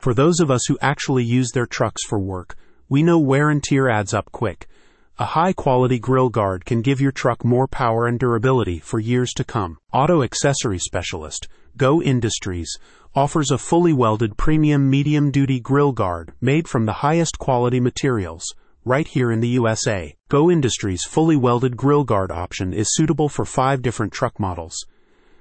For those of us who actually use their trucks for work, we know wear and tear adds up quick. A high quality grill guard can give your truck more power and durability for years to come. Auto accessory specialist, Go Industries, offers a fully welded premium medium duty grill guard made from the highest quality materials, right here in the USA. Go Industries' fully welded grill guard option is suitable for five different truck models.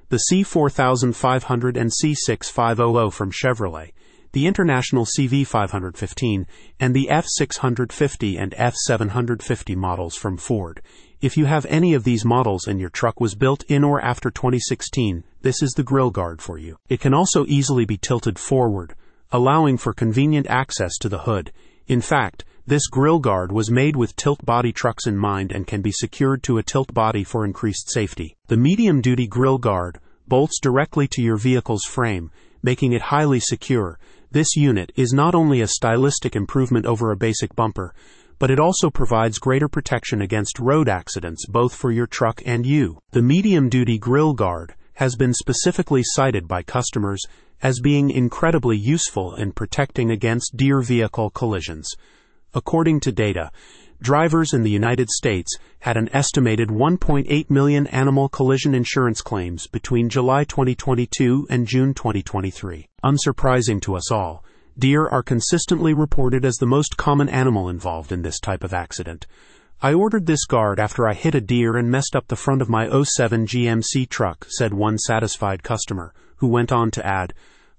The C4500 and C6500 from Chevrolet, the International CV515, and the F650 and F750 models from Ford. If you have any of these models and your truck was built in or after 2016, this is the grill guard for you. It can also easily be tilted forward, allowing for convenient access to the hood. In fact, this grill guard was made with tilt body trucks in mind and can be secured to a tilt body for increased safety. The medium duty grill guard bolts directly to your vehicle's frame, making it highly secure this unit is not only a stylistic improvement over a basic bumper, but it also provides greater protection against road accidents both for your truck and you. The medium duty grill guard has been specifically cited by customers as being incredibly useful in protecting against deer vehicle collisions. According to data, drivers in the United States had an estimated 1.8 million animal collision insurance claims between July 2022 and June 2023. Unsurprising to us all, deer are consistently reported as the most common animal involved in this type of accident. I ordered this guard after I hit a deer and messed up the front of my 07 GMC truck, said one satisfied customer, who went on to add,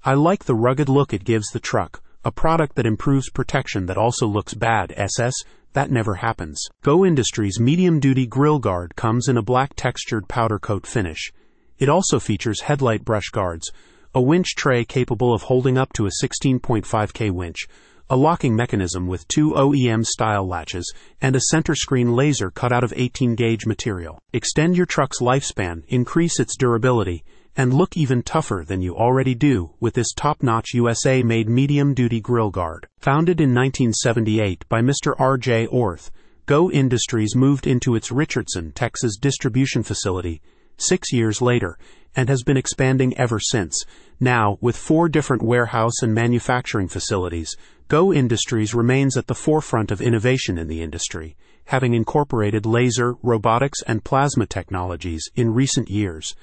I like the rugged look it gives the truck, a product that improves protection that also looks bad, SS, that never happens. Go Industries medium duty grill guard comes in a black textured powder coat finish. It also features headlight brush guards, a winch tray capable of holding up to a 16.5K winch, a locking mechanism with two OEM style latches, and a center screen laser cut out of 18 gauge material. Extend your truck's lifespan, increase its durability, and look even tougher than you already do with this top notch USA made medium duty grill guard. Founded in 1978 by Mr. R.J. Orth, Go Industries moved into its Richardson, Texas distribution facility six years later and has been expanding ever since. Now, with four different warehouse and manufacturing facilities, Go Industries remains at the forefront of innovation in the industry, having incorporated laser, robotics, and plasma technologies in recent years.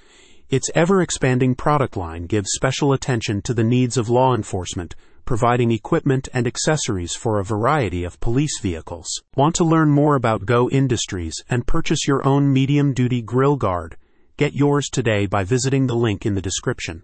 Its ever expanding product line gives special attention to the needs of law enforcement, providing equipment and accessories for a variety of police vehicles. Want to learn more about Go Industries and purchase your own medium duty grill guard? Get yours today by visiting the link in the description.